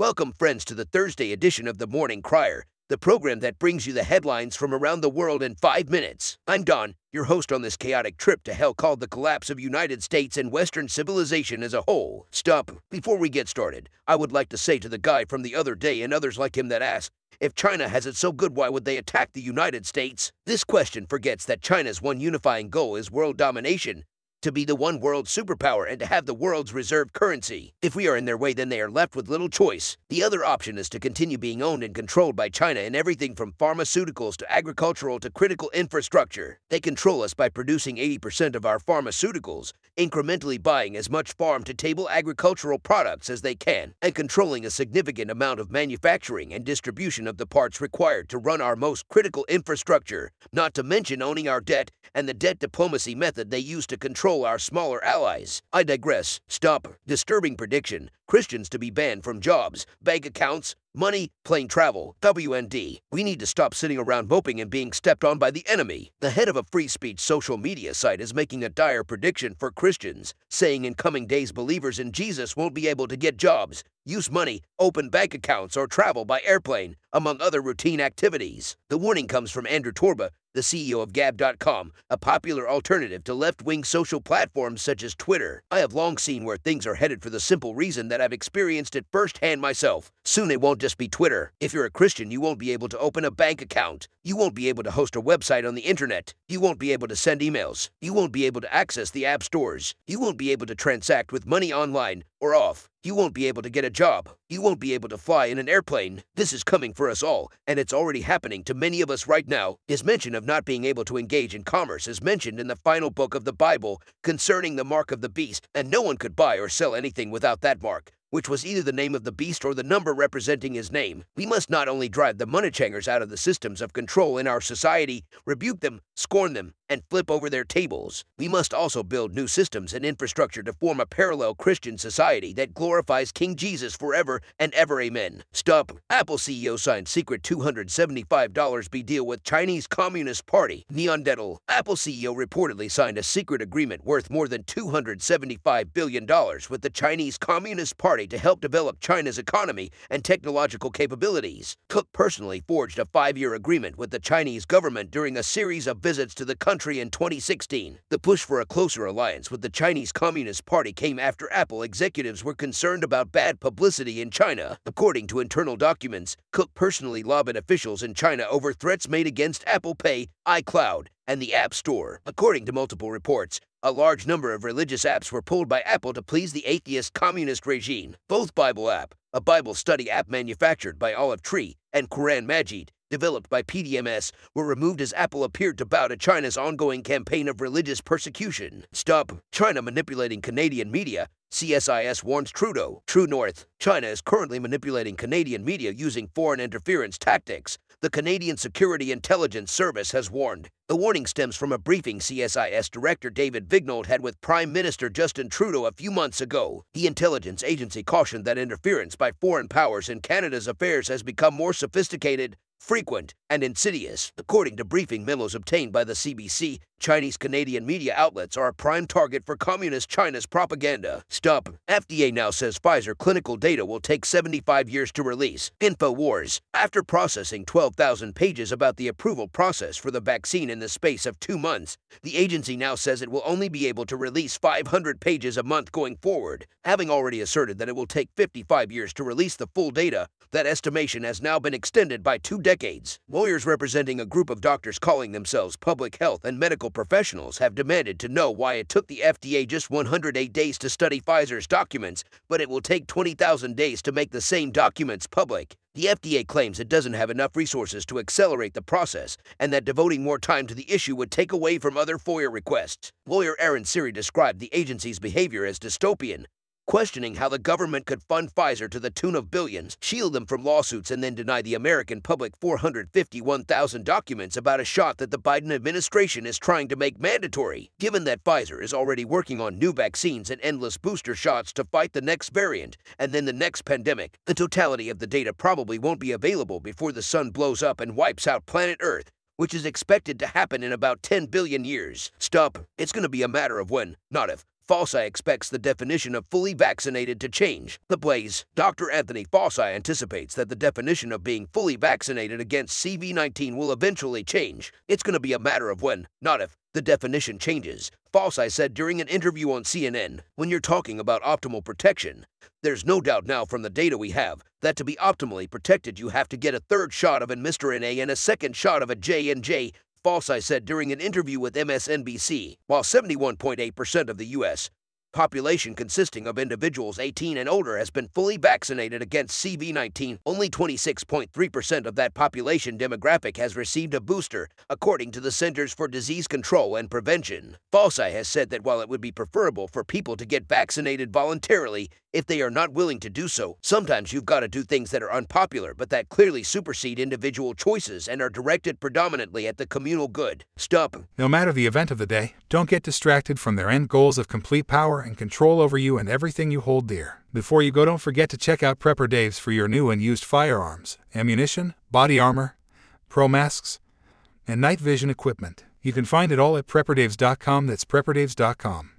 Welcome, friends, to the Thursday edition of the Morning Crier, the program that brings you the headlines from around the world in five minutes. I'm Don, your host on this chaotic trip to hell called the collapse of United States and Western civilization as a whole. Stop. Before we get started, I would like to say to the guy from the other day and others like him that ask, if China has it so good, why would they attack the United States? This question forgets that China's one unifying goal is world domination, to be the one world superpower and to have the world's reserve currency. If we are in their way, then they are left with little choice. The other option is to continue being owned and controlled by China in everything from pharmaceuticals to agricultural to critical infrastructure. They control us by producing 80% of our pharmaceuticals, incrementally buying as much farm to table agricultural products as they can, and controlling a significant amount of manufacturing and distribution of the parts required to run our most critical infrastructure, not to mention owning our debt and the debt diplomacy method they use to control control our smaller allies. I digress. Stop. Disturbing prediction. Christians to be banned from jobs, bank accounts, money, plane travel. WND. We need to stop sitting around moping and being stepped on by the enemy. The head of a free speech social media site is making a dire prediction for Christians, saying in coming days believers in Jesus won't be able to get jobs, use money, open bank accounts, or travel by airplane, among other routine activities. The warning comes from Andrew Torba, the CEO of Gab.com, a popular alternative to left wing social platforms such as Twitter. I have long seen where things are headed for the simple reason that I've experienced it firsthand myself. Soon it won't just be Twitter. If you're a Christian, you won't be able to open a bank account. You won't be able to host a website on the internet. You won't be able to send emails. You won't be able to access the app stores. You won't be able to transact with money online or off. You won't be able to get a job. You won't be able to fly in an airplane. This is coming for us all, and it's already happening to many of us right now. His mention of not being able to engage in commerce is mentioned in the final book of the Bible concerning the mark of the beast, and no one could buy or sell anything without that mark which was either the name of the beast or the number representing his name. We must not only drive the money changers out of the systems of control in our society, rebuke them, scorn them, and flip over their tables. We must also build new systems and infrastructure to form a parallel Christian society that glorifies King Jesus forever and ever. Amen. Stop. Apple CEO signed secret $275 B deal with Chinese Communist Party. Neon Nettle. Apple CEO reportedly signed a secret agreement worth more than $275 billion with the Chinese Communist Party to help develop China's economy and technological capabilities. Cook personally forged a five year agreement with the Chinese government during a series of visits to the country in 2016. The push for a closer alliance with the Chinese Communist Party came after Apple executives were concerned about bad publicity in China. According to internal documents, Cook personally lobbied officials in China over threats made against Apple Pay, iCloud, and the App Store. According to multiple reports, a large number of religious apps were pulled by Apple to please the atheist communist regime. Both Bible app, a Bible study app manufactured by Olive Tree, and Quran Majid, developed by PDMS, were removed as Apple appeared to bow to China's ongoing campaign of religious persecution. Stop China manipulating Canadian media. CSIS warns Trudeau. True North. China is currently manipulating Canadian media using foreign interference tactics. The Canadian Security Intelligence Service has warned. The warning stems from a briefing CSIS Director David Vigneault had with Prime Minister Justin Trudeau a few months ago. The intelligence agency cautioned that interference by foreign powers in Canada's affairs has become more sophisticated, frequent, and insidious. According to briefing memos obtained by the CBC, Chinese Canadian media outlets are a prime target for Communist China's propaganda. Stop. FDA now says Pfizer clinical data will take 75 years to release. InfoWars. After processing 12,000 pages about the approval process for the vaccine in the space of two months, the agency now says it will only be able to release 500 pages a month going forward. Having already asserted that it will take 55 years to release the full data, that estimation has now been extended by two decades. Lawyers representing a group of doctors calling themselves public health and medical professionals have demanded to know why it took the FDA just 108 days to study Pfizer's documents, but it will take 20,000 days to make the same documents public. The FDA claims it doesn't have enough resources to accelerate the process, and that devoting more time to the issue would take away from other FOIA requests. Lawyer Aaron Siri described the agency's behavior as dystopian, questioning how the government could fund Pfizer to the tune of billions, shield them from lawsuits, and then deny the American public 451,000 documents about a shot that the Biden administration is trying to make mandatory, given that Pfizer is already working on new vaccines and endless booster shots to fight the next variant and then the next pandemic. The totality of the data probably won't be available before the sun blows up and wipes out planet Earth which is expected to happen in about 10 billion years. Stop. It's going to be a matter of when, not if. Fauci expects the definition of fully vaccinated to change. The Blaze, Dr. Anthony Fauci anticipates that the definition of being fully vaccinated against CV19 will eventually change. It's going to be a matter of when, not if, the definition changes. Fauci said during an interview on CNN, when you're talking about optimal protection, there's no doubt now from the data we have that to be optimally protected you have to get a third shot of an mRNA and a second shot of a J&J Fauci said during an interview with MSNBC, while 71.8% of the U.S population consisting of individuals 18 and older has been fully vaccinated against CV19. Only 26.3% of that population demographic has received a booster, according to the Centers for Disease Control and Prevention. Fauci has said that while it would be preferable for people to get vaccinated voluntarily, if they are not willing to do so, sometimes you've got to do things that are unpopular but that clearly supersede individual choices and are directed predominantly at the communal good. Stop. No matter the event of the day, don't get distracted from their end goals of complete power and control over you and everything you hold dear. Before you go, don't forget to check out Prepper Dave's for your new and used firearms, ammunition, body armor, pro masks, and night vision equipment. You can find it all at prepperdaves.com. That's prepperdaves.com.